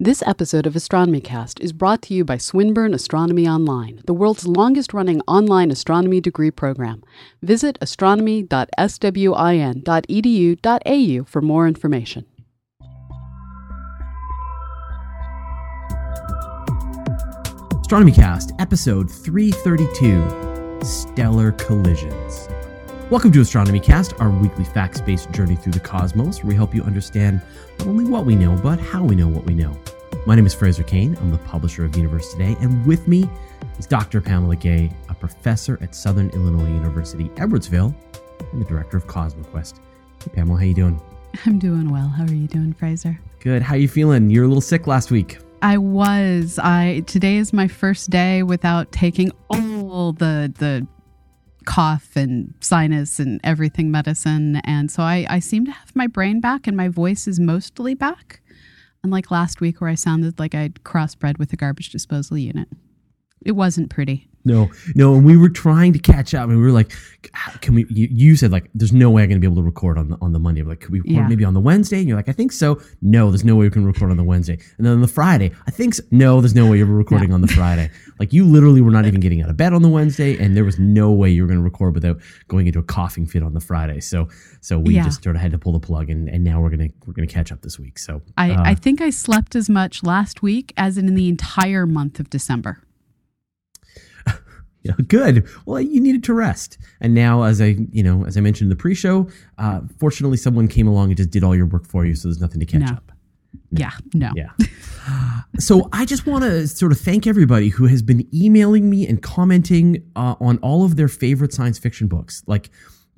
This episode of Astronomy Cast is brought to you by Swinburne Astronomy Online, the world's longest running online astronomy degree program. Visit astronomy.swin.edu.au for more information. Astronomy Cast, episode 332 Stellar Collisions. Welcome to Astronomy Cast, our weekly facts based journey through the cosmos, where we help you understand not only what we know, but how we know what we know. My name is Fraser Cain. I'm the publisher of Universe Today, and with me is Dr. Pamela Gay, a professor at Southern Illinois University, Edwardsville, and the director of CosmoQuest. Hey, Pamela, how you doing? I'm doing well. How are you doing, Fraser? Good. How you feeling? You were a little sick last week. I was. I today is my first day without taking all the the cough and sinus and everything medicine, and so I I seem to have my brain back and my voice is mostly back. Unlike last week where I sounded like I'd crossbred with a garbage disposal unit. It wasn't pretty. No, no, and we were trying to catch up, and we were like, "Can we?" You, you said like, "There's no way I'm going to be able to record on the on the Monday." We're like, "Could we record Yeah. maybe on the Wednesday?" And you're like, "I think so." No, there's no way we can record on the Wednesday. And then on the Friday, I think so. No, there's no way you're recording on the Friday. Like you literally were not even getting out of bed on the Wednesday, and there was no way you were going to record without going into a coughing fit on the Friday. So, so we Yeah. just sort of had to pull the plug, and, and now we're gonna we're gonna catch up this week. So I, uh, I think I slept as much last week as in the entire month of December. Yeah, good. Well, you needed to rest, and now, as I, you know, as I mentioned in the pre-show, uh, fortunately, someone came along and just did all your work for you, so there's nothing to catch No. up. Yeah, no. Yeah. so I just want to sort of thank everybody who has been emailing me and commenting uh, on all of their favorite science fiction books. Like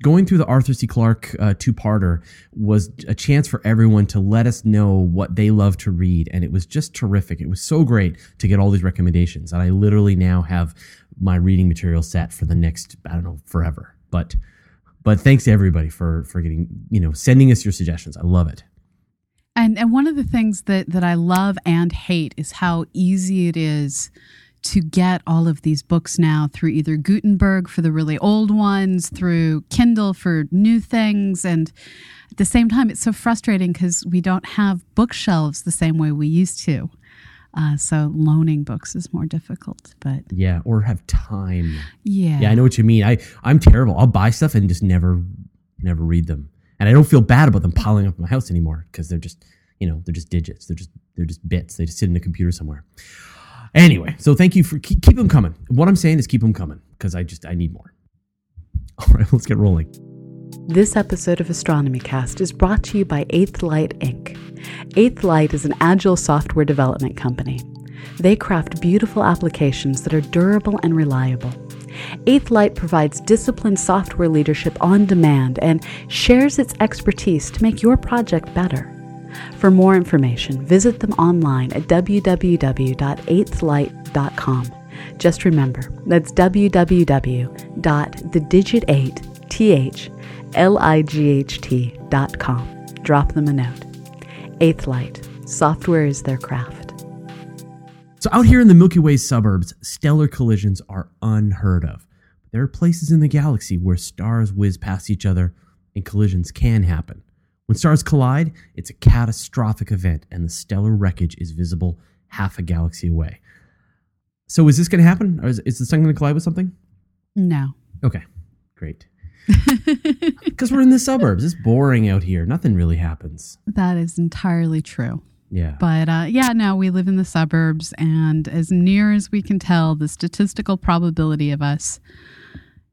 going through the Arthur C. Clarke uh, two-parter was a chance for everyone to let us know what they love to read, and it was just terrific. It was so great to get all these recommendations, and I literally now have my reading material set for the next I don't know forever. But but thanks to everybody for for getting you know sending us your suggestions. I love it. And and one of the things that that I love and hate is how easy it is to get all of these books now through either Gutenberg for the really old ones, through Kindle for new things, and at the same time, it's so frustrating because we don't have bookshelves the same way we used to. Uh, so loaning books is more difficult, but Yeah, or have time. yeah, Yeah, I know what you mean. I I'm terrible. I'll buy stuff and just never never read them. And I don't feel bad about them piling up in my house anymore because they're just, you know, they're just digits. They're just they're just bits. They just sit in the computer somewhere. Anyway, so thank you for keep, keep them coming. What I'm saying is keep them coming because I just I need more. All right, let's get rolling. This episode of Astronomy Cast is brought to you by Eighth Light Inc. Eighth Light is an agile software development company. They craft beautiful applications that are durable and reliable. Eighth Light provides disciplined software leadership on demand and shares its expertise to make your project better. For more information, visit them online at www.eighthlight.com. Just remember, that's www.thedigit8thlight.com. Drop them a note. Eighth Light, software is their craft. So out here in the Milky Way suburbs, stellar collisions are unheard of. There are places in the galaxy where stars whiz past each other and collisions can happen. When stars collide, it's a catastrophic event and the stellar wreckage is visible half a galaxy away. So is this going to happen? Or is, is the sun going to collide with something? No. Okay, great. Because we're in the suburbs. It's boring out here. Nothing really happens. That is entirely true. Yeah. But uh, yeah, no, we live in the suburbs, and as near as we can tell, the statistical probability of us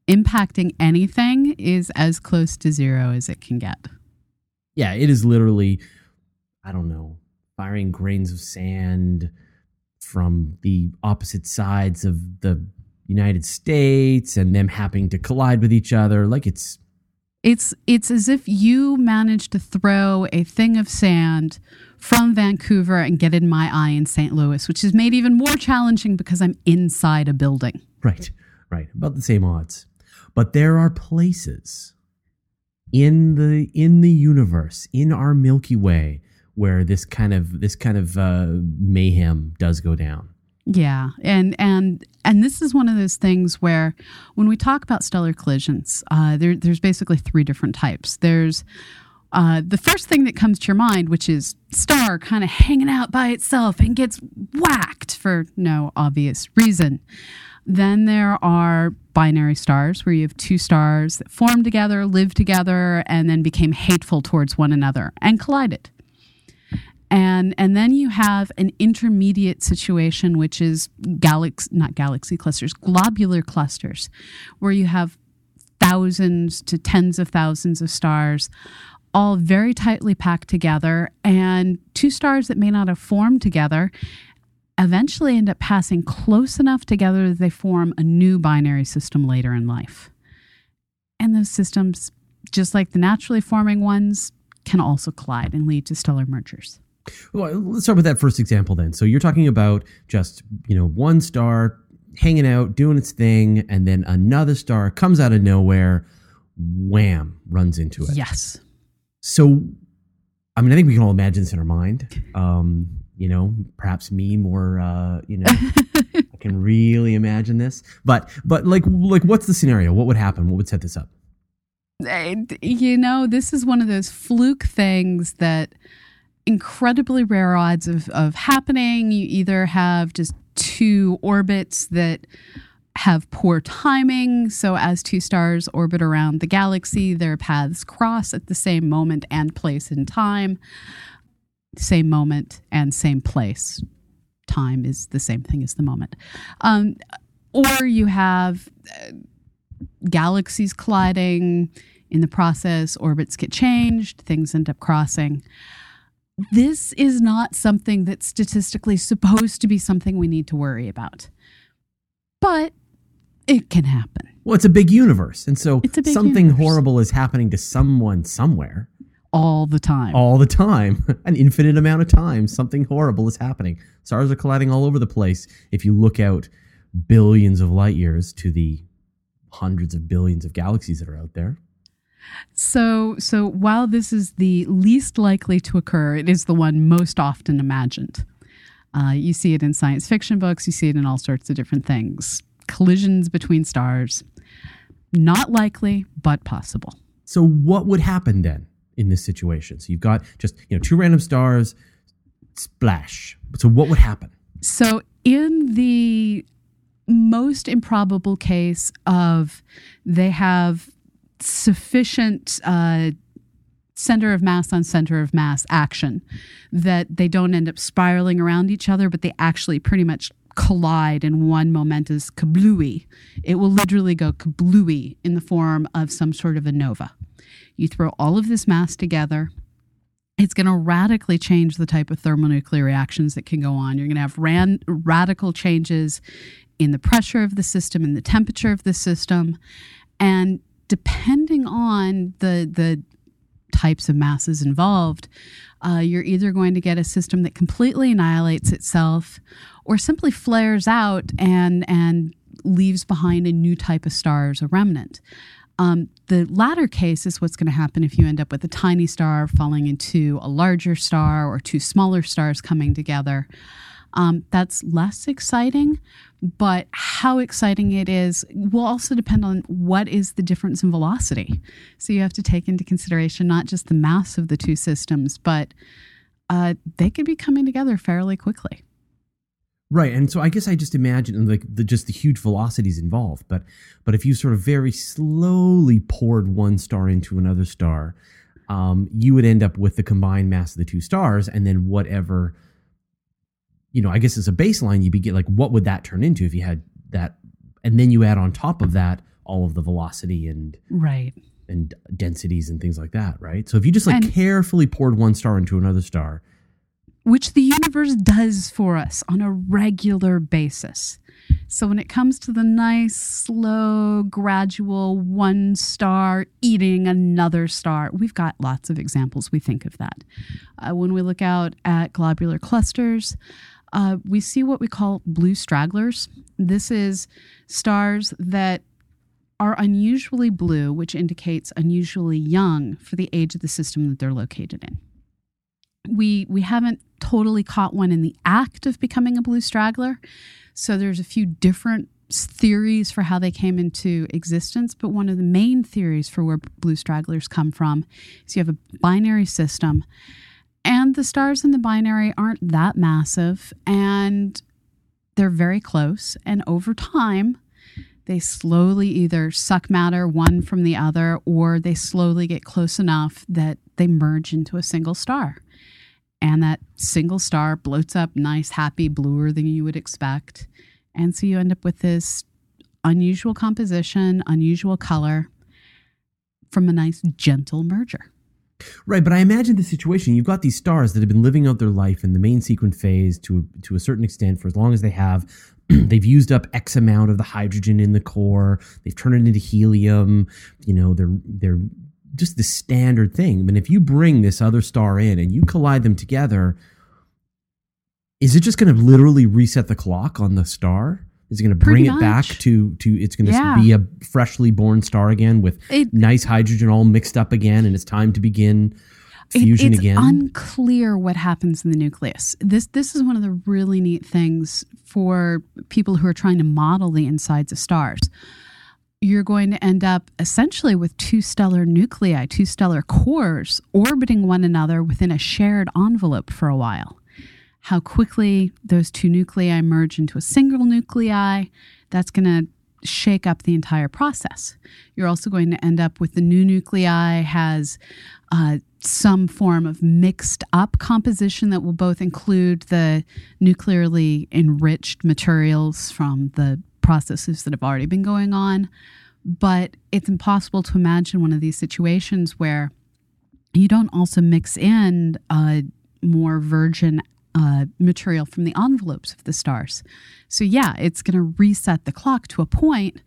impacting anything is as close to zero as it can get. yeah, it is literally, I don't know, firing grains of sand from the opposite sides of the United States and them happening to collide with each other. Like it's, It's it's as if you managed to throw a thing of sand from Vancouver and get in my eye in St. Louis, which is made even more challenging because I'm inside a building. Right, right. About the same odds. But there are places in the in the universe, in our Milky Way, where this kind of this kind of uh, mayhem does go down. Yeah, and and and this is one of those things where when we talk about stellar collisions, uh, there, there's basically three different types. There's uh, the first thing that comes to your mind, which is star kind of hanging out by itself and gets whacked for no obvious reason. Then there are binary stars where you have two stars that formed together, lived together, and then became hateful towards one another and collided and and then you have an intermediate situation which is galaxy not galaxy clusters globular clusters where you have thousands to tens of thousands of stars all very tightly packed together. And two stars that may not have formed together eventually end up passing close enough together that they form a new binary system later in life. And those systems just like the naturally forming ones can also collide and lead to stellar mergers well, let's start with that first example then. So you're talking about just, you know, one star hanging out, doing its thing, and then another star comes out of nowhere, wham, runs into it. Yes. So, I mean, I think we can all imagine this in our mind. Um, you know, perhaps me more, uh, you know, I can really imagine this. But, but like, like, what's the scenario? What would happen? What would set this up? You know, this is one of those fluke things that incredibly rare odds of, of happening. You either have just two orbits that have poor timing. So, as two stars orbit around the galaxy, their paths cross at the same moment and place in time. Same moment and same place. Time is the same thing as the moment. Um, or you have uh, galaxies colliding. In the process, orbits get changed, things end up crossing this is not something that's statistically supposed to be something we need to worry about. But it can happen. Well, it's a big universe. And so something universe. horrible is happening to someone somewhere. All the time. All the time. An infinite amount of time. Something horrible is happening. Stars are colliding all over the place. If you look out billions of light years to the hundreds of billions of galaxies that are out there. So, so while this is the least likely to occur, it is the one most often imagined. Uh, you see it in science fiction books. You see it in all sorts of different things. Collisions between stars, not likely, but possible. So, what would happen then in this situation? So, you've got just you know two random stars, splash. So, what would happen? So, in the most improbable case of they have sufficient uh, center of mass on center of mass action that they don't end up spiraling around each other, but they actually pretty much collide in one momentous kablooey. It will literally go kablooey in the form of some sort of a nova. You throw all of this mass together. It's going to radically change the type of thermonuclear reactions that can go on. You're going to have ran- radical changes in the pressure of the system, in the temperature of the system. And depending on the the types of masses involved, uh, you're either going to get a system that completely annihilates itself, or simply flares out and and leaves behind a new type of star as a remnant. Um, the latter case is what's going to happen if you end up with a tiny star falling into a larger star or two smaller stars coming together. Um, that's less exciting, but how exciting it is will also depend on what is the difference in velocity. So you have to take into consideration not just the mass of the two systems, but uh, they could be coming together fairly quickly. Right, and so I guess I just imagine like the just the huge velocities involved, but but if you sort of very slowly poured one star into another star, um, you would end up with the combined mass of the two stars, and then whatever you know, I guess as a baseline, you begin like what would that turn into if you had that, and then you add on top of that all of the velocity and right and densities and things like that, right? So if you just like and, carefully poured one star into another star, which the universe does for us on a regular basis, So when it comes to the nice, slow, gradual one star eating another star, we've got lots of examples. We think of that. Uh, when we look out at globular clusters, uh, we see what we call blue stragglers. This is stars that are unusually blue, which indicates unusually young for the age of the system that they're located in. We we haven't totally caught one in the act of becoming a blue straggler, so there's a few different theories for how they came into existence, but one of the main theories for where blue stragglers come from is you have a binary system and the stars in the binary aren't that massive and they're very close and over time they slowly either suck matter one from the other or they slowly get close enough that they merge into a single star. And that single star bloats up nice, happy, bluer than you would expect. And so you end up with this unusual composition, unusual color from a nice, gentle merger. Right, but I imagine the situation. You've got these stars that have been living out their life in the main sequence phase to to a certain extent for as long as they have. they've used up X amount of the hydrogen in the core. They've turned it into helium. You know, they're they're just the standard thing. I mean, if you bring this other star in and you collide them together, is it just going to literally reset the clock on the star? Is it going to bring it back to to? It's going to yeah. be a freshly born star again with it, nice hydrogen all mixed up again, and it's time to begin fusion it, it's again. Unclear what happens in the nucleus. This this is one of the really neat things for people who are trying to model the insides of stars. You're going to end up essentially with two stellar nuclei, two stellar cores orbiting one another within a shared envelope for a while how quickly those two nuclei merge into a single nuclei. That's going to shake up the entire process. You're also going to end up with the new nuclei has uh, some form of mixed up composition that will both include the nuclearly enriched materials from the processes that have already been going on. But it's impossible to imagine one of these situations where you don't also mix in a more virgin uh, material from the envelopes of the stars. So, yeah, it's going to reset the clock to a point,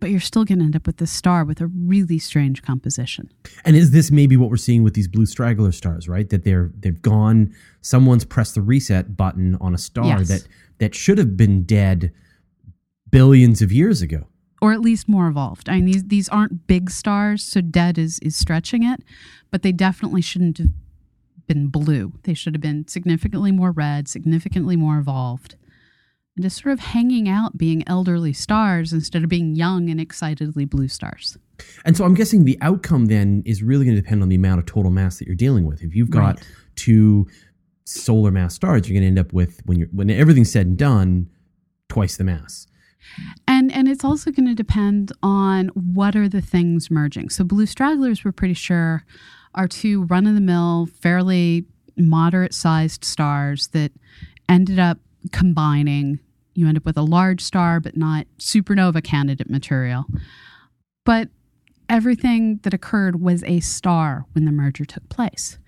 but you're still going to end up with this star with a really strange composition. And is this maybe what we're seeing with these blue straggler stars, right? That they're they've gone, someone's pressed the reset button on a star yes. that that should have been dead billions of years ago. Or at least more evolved. I mean, these these aren't big stars, so dead is is stretching it, but they definitely shouldn't have been blue. They should have been significantly more red, significantly more evolved. And just sort of hanging out being elderly stars instead of being young and excitedly blue stars. And so I'm guessing the outcome then is really going to depend on the amount of total mass that you're dealing with. If you've got right. two solar mass stars, you're going to end up with when you're when everything's said and done, twice the mass. And and it's also going to depend on what are the things merging. So blue stragglers we're pretty sure are two run of the mill, fairly moderate sized stars that ended up combining. You end up with a large star, but not supernova candidate material. But everything that occurred was a star when the merger took place.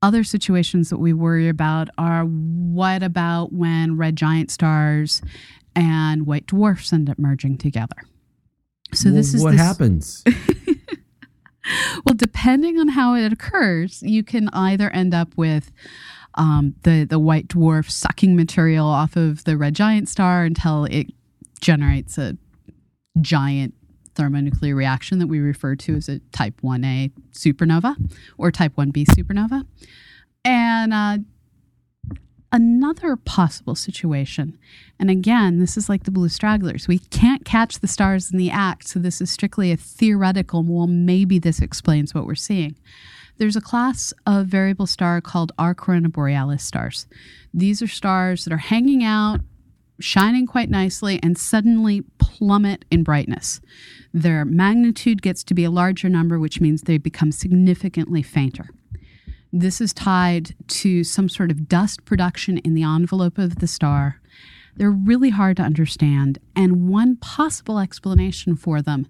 Other situations that we worry about are what about when red giant stars and white dwarfs end up merging together? So this is what this, happens. well, depending on how it occurs, you can either end up with um, the the white dwarf sucking material off of the red giant star until it generates a giant thermonuclear reaction that we refer to as a type 1a supernova or type 1b supernova. And uh, another possible situation. And again, this is like the blue stragglers. We can't catch the stars in the act, so this is strictly a theoretical, well, maybe this explains what we're seeing. There's a class of variable star called R Corona Borealis stars. These are stars that are hanging out, shining quite nicely, and suddenly plummet in brightness. Their magnitude gets to be a larger number, which means they become significantly fainter. This is tied to some sort of dust production in the envelope of the star. They're really hard to understand. And one possible explanation for them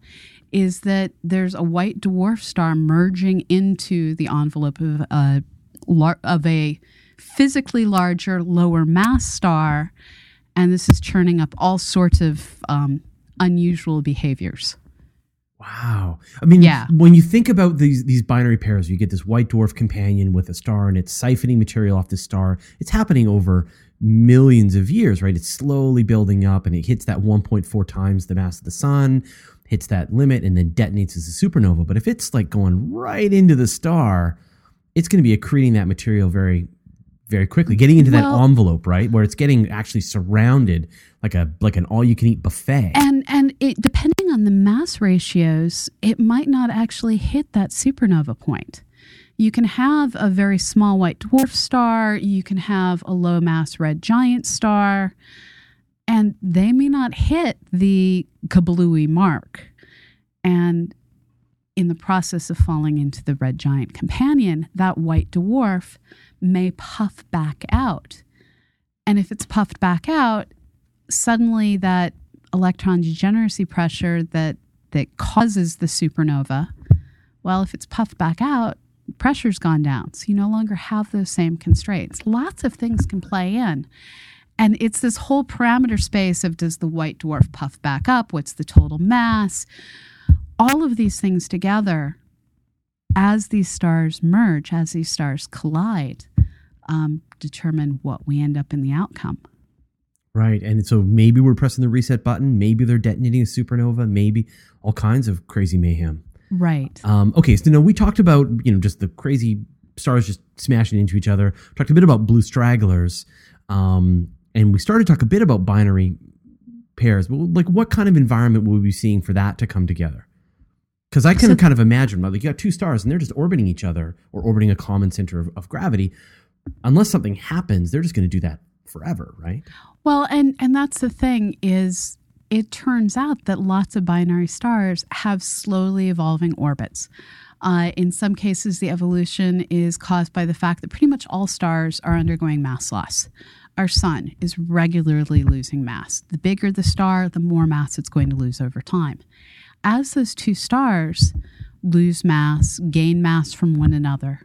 is that there's a white dwarf star merging into the envelope of a, of a physically larger, lower mass star. and this is churning up all sorts of um, unusual behaviors. Wow. I mean, Yeah. when you think about these these binary pairs, you get this white dwarf companion with a star and it's siphoning material off the star. It's happening over millions of years, right? It's slowly building up and it hits that 1.4 times the mass of the sun, hits that limit and then detonates as a supernova. But if it's like going right into the star, it's going to be accreting that material very very quickly, getting into Well- that envelope, right? Where it's getting actually surrounded like a like an all you can eat buffet. And and it, depending on the mass ratios, it might not actually hit that supernova point. You can have a very small white dwarf star, you can have a low mass red giant star, and they may not hit the kablooey mark. And in the process of falling into the red giant companion, that white dwarf may puff back out. And if it's puffed back out, suddenly that electron degeneracy pressure that that causes the supernova, well, if it's puffed back out, pressure's gone down. So you no longer have those same constraints. Lots of things can play in. And it's this whole parameter space of does the white dwarf puff back up? What's the total mass? All of these things together, as these stars merge, as these stars collide, um, determine what we end up in the outcome. Right. And so maybe we're pressing the reset button. Maybe they're detonating a supernova. Maybe all kinds of crazy mayhem. Right. Um, okay. So, no, we talked about, you know, just the crazy stars just smashing into each other. Talked a bit about blue stragglers. Um, and we started to talk a bit about binary pairs. But, like, what kind of environment will we be seeing for that to come together? Because I can So- kind of imagine, like, you got two stars and they're just orbiting each other or orbiting a common center of, of gravity. Unless something happens, they're just going to do that forever, right? Well, and and that's the thing is it turns out that lots of binary stars have slowly evolving orbits. Uh, in some cases, the evolution is caused by the fact that pretty much all stars are undergoing mass loss. Our sun is regularly losing mass. The bigger the star, the more mass it's going to lose over time. As those two stars lose mass, gain mass from one another,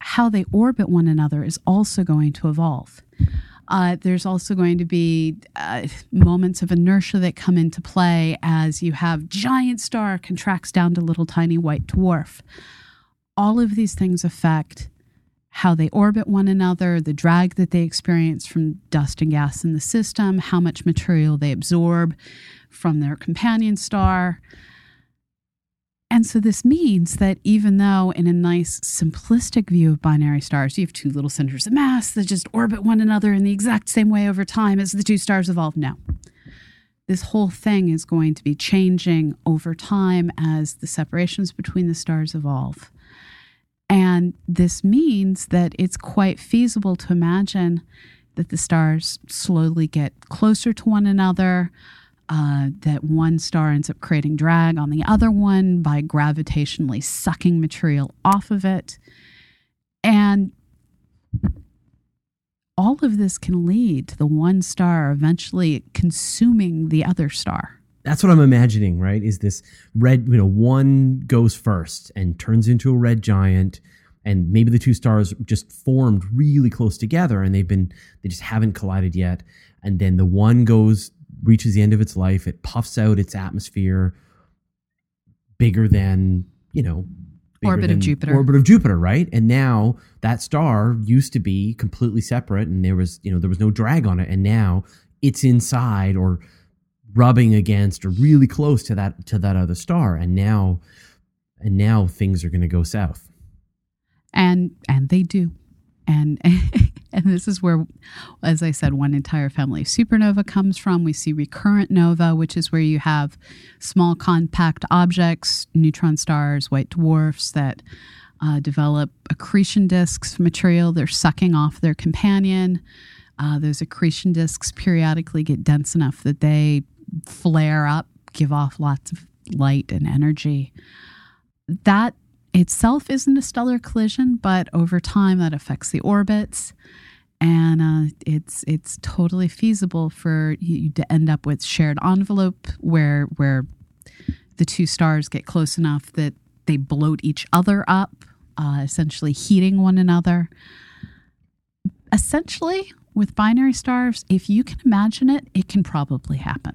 how they orbit one another is also going to evolve. Uh, there's also going to be uh, moments of inertia that come into play as you have giant star contracts down to little tiny white dwarf. All of these things affect how they orbit one another, the drag that they experience from dust and gas in the system, how much material they absorb from their companion star. And so this means that even though, in a nice simplistic view of binary stars, you have two little centers of mass that just orbit one another in the exact same way over time as the two stars evolve, no. This whole thing is going to be changing over time as the separations between the stars evolve. And this means that it's quite feasible to imagine that the stars slowly get closer to one another, uh, that one star ends up creating drag on the other one by gravitationally sucking material off of it. And all of this can lead to the one star eventually consuming the other star. That's what I'm imagining, right? Is this red, you know, one goes first and turns into a red giant, and maybe the two stars just formed really close together and they've been, they just haven't collided yet. And then the one goes, reaches the end of its life, it puffs out its atmosphere bigger than, you know, Orbit of Jupiter. Orbit of Jupiter, right? And now that star used to be completely separate and there was, you know, there was no drag on it. And now it's inside or rubbing against or really close to that to that other star and now and now things are going to go south and and they do and and this is where as i said one entire family of supernova comes from. We see recurrent nova which is where you have small compact objects neutron stars white dwarfs that uh, develop accretion disks material. They're sucking off their companion. Uh, those accretion disks periodically get dense enough that they flare up give off lots of light and energy. That itself isn't a stellar collision, but over time that affects the orbits, and uh, it's it's totally feasible for you to end up with shared envelope where where the two stars get close enough that they bloat each other up, uh, essentially heating one another. Essentially, with binary stars, if you can imagine it, it can probably happen.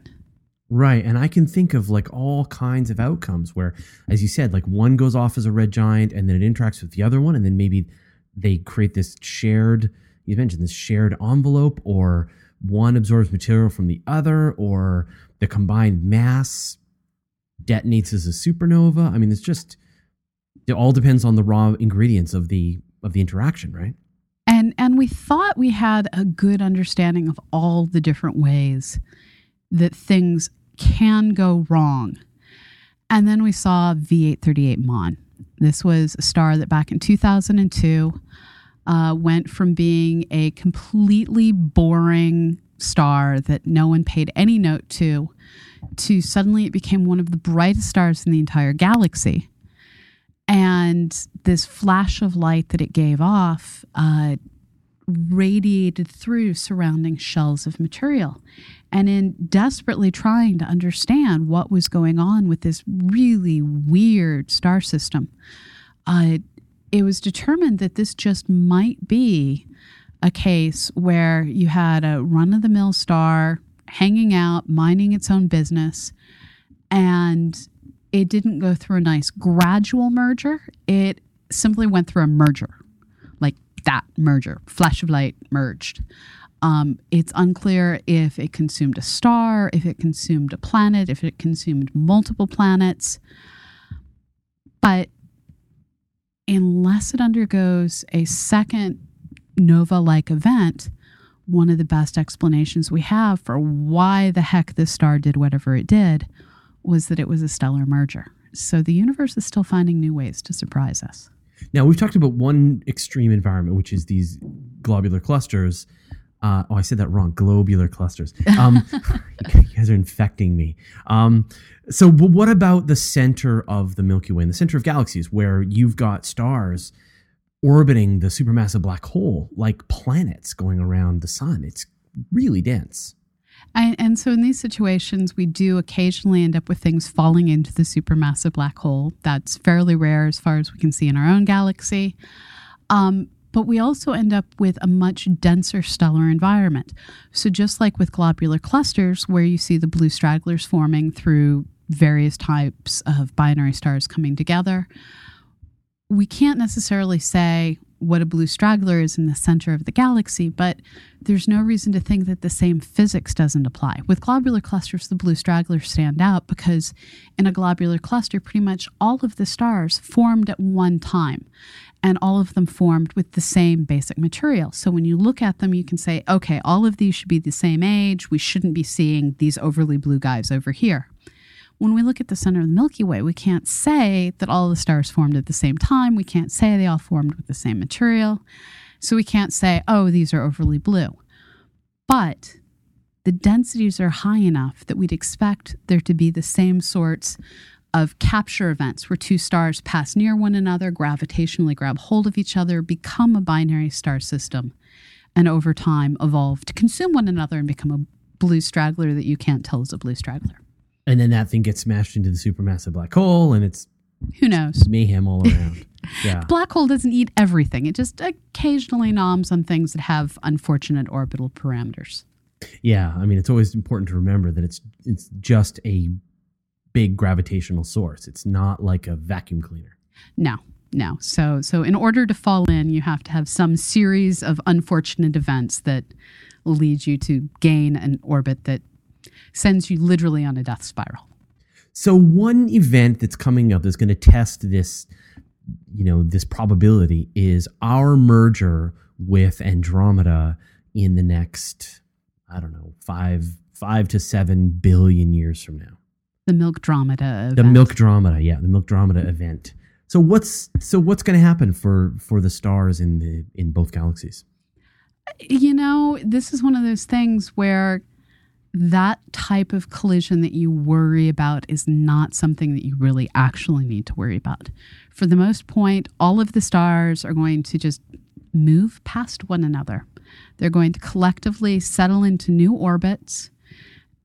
Right. And I can think of like all kinds of outcomes where, as you said, like one goes off as a red giant and then it interacts with the other one. And then maybe they create this shared, you mentioned this shared envelope, or one absorbs material from the other, or the combined mass detonates as a supernova. I mean, it's just, it all depends on the raw ingredients of the of the interaction, right? And and we thought we had a good understanding of all the different ways that things can go wrong. And then we saw V838 Mon. This was a star that back in 2002 uh, went from being a completely boring star that no one paid any note to to suddenly it became one of the brightest stars in the entire galaxy. And this flash of light that it gave off uh, radiated through surrounding shells of material. And in desperately trying to understand what was going on with this really weird star system, uh, it was determined that this just might be a case where you had a run of the mill star hanging out, minding its own business, and it didn't go through a nice gradual merger. It simply went through a merger, that merger, flash of light merged. Um, it's unclear if it consumed a star, if it consumed a planet, if it consumed multiple planets. But unless it undergoes a second nova like event, one of the best explanations we have for why the heck this star did whatever it did was that it was a stellar merger. So the universe is still finding new ways to surprise us. Now, we've talked about one extreme environment, which is these globular clusters. Uh, oh, I said that wrong. Globular clusters. Um, you guys are infecting me. Um, so, what about the center of the Milky Way, in the center of galaxies, where you've got stars orbiting the supermassive black hole like planets going around the sun? It's really dense. And, and, so, in these situations, we do occasionally end up with things falling into the supermassive black hole. That's fairly rare as far as we can see in our own galaxy. Um, but we also end up with a much denser stellar environment. So, just like with globular clusters, where you see the blue stragglers forming through various types of binary stars coming together, we can't necessarily say what a blue straggler is in the center of the galaxy, but there's no reason to think that the same physics doesn't apply. With globular clusters, the blue stragglers stand out because in a globular cluster, pretty much all of the stars formed at one time, and all of them formed with the same basic material. So when you look at them, you can say, okay, all of these should be the same age. We shouldn't be seeing these overly blue guys over here when we look at the center of the Milky Way, we can't say that all the stars formed at the same time. We can't say they all formed with the same material. So we can't say, oh, these are overly blue. But the densities are high enough that we'd expect there to be the same sorts of capture events where two stars pass near one another, gravitationally grab hold of each other, become a binary star system, and over time evolve to consume one another and become a blue straggler that you can't tell is a blue straggler and then that thing gets smashed into the supermassive black hole, and it's who knows mayhem all around. yeah, black hole doesn't eat everything; it just occasionally noms on things that have unfortunate orbital parameters. Yeah, I mean, it's always important to remember that it's it's just a big gravitational source. It's not like a vacuum cleaner. No, no. So so in order to fall in, you have to have some series of unfortunate events that lead you to gain an orbit that sends you literally on a death spiral. So one event that's coming up that's going to test this, you know, this probability is our merger with Andromeda in the next, I don't know, five five to seven billion years from now. The Milkdromeda. Event. The Milk Milkdromeda, yeah, the Milk Milkdromeda event. So what's so what's going to happen for for the stars in the in both galaxies? You know, this is one of those things where that type of collision that you worry about is not something that you really actually need to worry about. For the most point, all of the stars are going to just move past one another. They're going to collectively settle into new orbits.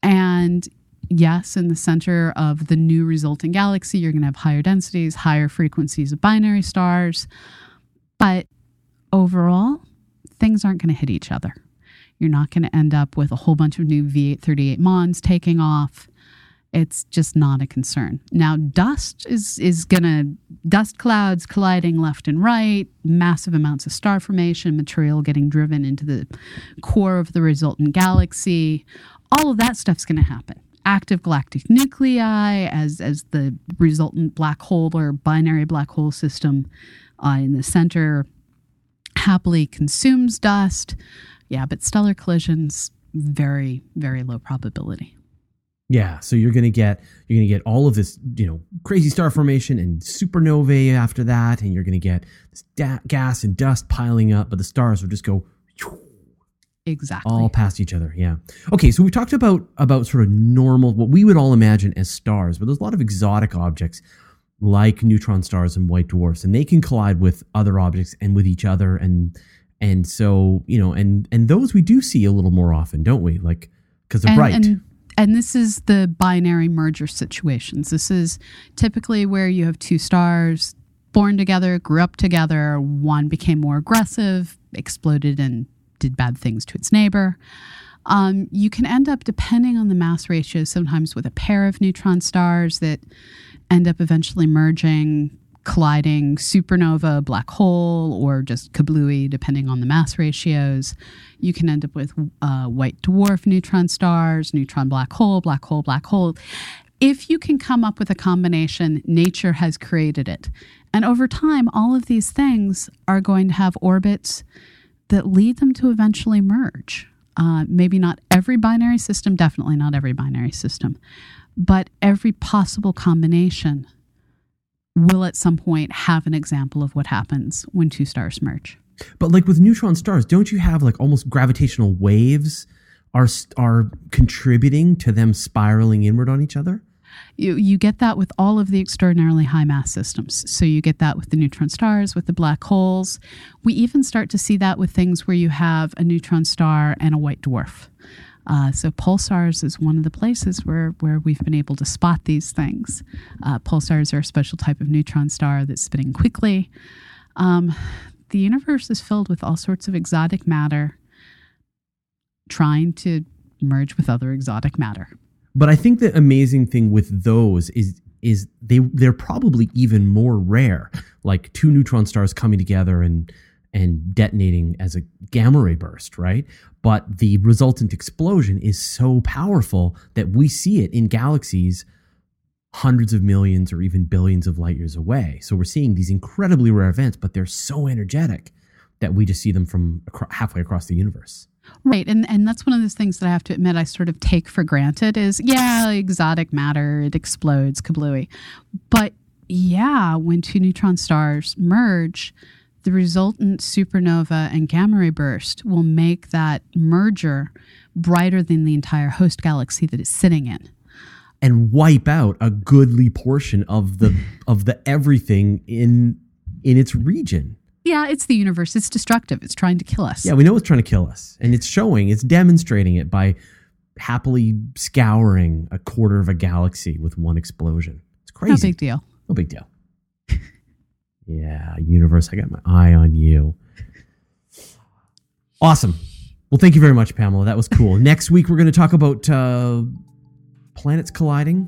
And yes, in the center of the new resulting galaxy, you're going to have higher densities, higher frequencies of binary stars. But overall, things aren't going to hit each other You're not going to end up with a whole bunch of new V838 Mons taking off. It's just not a concern. Now, dust is is going to dust clouds colliding left and right, massive amounts of star formation, material getting driven into the core of the resultant galaxy. All of that stuff's going to happen. Active galactic nuclei as as the resultant black hole or binary black hole system uh, in the center happily consumes dust. Yeah, but stellar collisions very very low probability. Yeah, so you're gonna get you're gonna get all of this you know crazy star formation and supernovae after that, and you're gonna get this da- gas and dust piling up, but the stars will just go exactly all past each other. Yeah. Okay, so we talked about about sort of normal what we would all imagine as stars, but there's a lot of exotic objects like neutron stars and white dwarfs, and they can collide with other objects and with each other, and and so you know, and and those we do see a little more often, don't we? Like because they're and, bright. And- and this is the binary merger situations. This is typically where you have two stars born together, grew up together, one became more aggressive, exploded and did bad things to its neighbor. Um, you can end up, depending on the mass ratio, sometimes with a pair of neutron stars that end up eventually merging, colliding, supernova, black hole, or just kablooey, depending on the mass ratios. You can end up with uh, white dwarf neutron stars, neutron black hole, black hole, black hole. If you can come up with a combination, nature has created it. And over time, all of these things are going to have orbits that lead them to eventually merge. Uh, maybe not every binary system, definitely not every binary system, but every possible combination will at some point have an example of what happens when two stars merge. But like with neutron stars, don't you have like almost gravitational waves are are contributing to them spiraling inward on each other? You you get that with all of the extraordinarily high mass systems. So you get that with the neutron stars, with the black holes. We even start to see that with things where you have a neutron star and a white dwarf. Uh, so pulsars is one of the places where, where we've been able to spot these things. Uh, pulsars are a special type of neutron star that's spinning quickly. Um, the universe is filled with all sorts of exotic matter trying to merge with other exotic matter. But I think the amazing thing with those is is they they're probably even more rare, like two neutron stars coming together and and detonating as a gamma ray burst, right? But the resultant explosion is so powerful that we see it in galaxies hundreds of millions or even billions of light years away. So we're seeing these incredibly rare events, but they're so energetic that we just see them from halfway across the universe. Right, and and that's one of those things that I have to admit I sort of take for granted is yeah, exotic matter, it explodes, kablooey. But yeah, when two neutron stars merge, the resultant supernova and gamma ray burst will make that merger brighter than the entire host galaxy that it's sitting in and wipe out a goodly portion of the of the everything in in its region. Yeah, it's the universe. It's destructive. It's trying to kill us. Yeah, we know it's trying to kill us. And it's showing, it's demonstrating it by happily scouring a quarter of a galaxy with one explosion. It's crazy. No big deal. No big deal. Yeah, universe, I got my eye on you. Awesome. Well, thank you very much, Pamela. That was cool. Next week, we're going to talk about uh, planets colliding.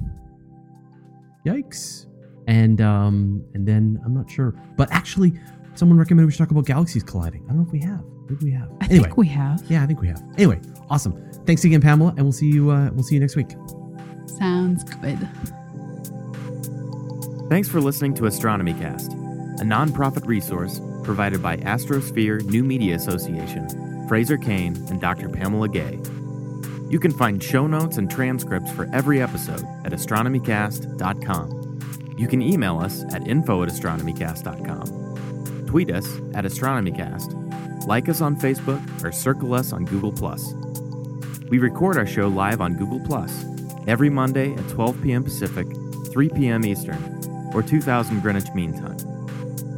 Yikes. And um, and then I'm not sure, but actually, someone recommended we should talk about galaxies colliding. I don't know if we have. Maybe we have. I anyway, think we have. yeah, I think we have. Anyway, awesome. Thanks again, Pamela, and we'll see you. Uh, we'll see you next week. Sounds good. Thanks for listening to Astronomy Cast, a nonprofit resource provided by Astrosphere New Media Association, Fraser Cain, and Dr. Pamela Gay. You can find show notes and transcripts for every episode at astronomycast.com. You can email us at info at astronomycast.com. Tweet us at astronomycast. Like us on Facebook or circle us on Google+. We record our show live on Google+, every Monday at 12 p.m. Pacific, 3 p.m. Eastern, or 2000 Greenwich Mean Time.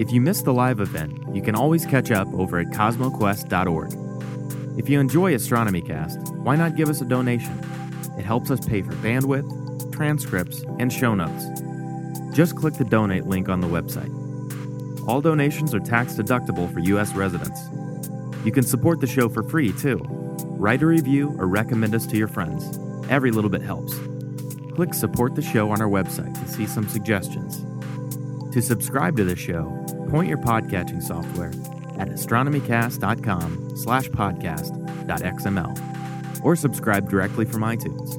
If you missed the live event, you can always catch up over at cosmoquest.org. If you enjoy Astronomy Cast, why not give us a donation? It helps us pay for bandwidth, transcripts, and show notes. Just click the donate link on the website. All donations are tax deductible for U.S. residents. You can support the show for free, too. Write a review or recommend us to your friends. Every little bit helps. Click support the show on our website to see some suggestions. To subscribe to the show, point your podcatching software at astronomycast.com slash podcast.xml or subscribe directly from iTunes.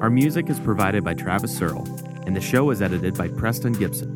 Our music is provided by Travis Searle, and the show is edited by Preston Gibson.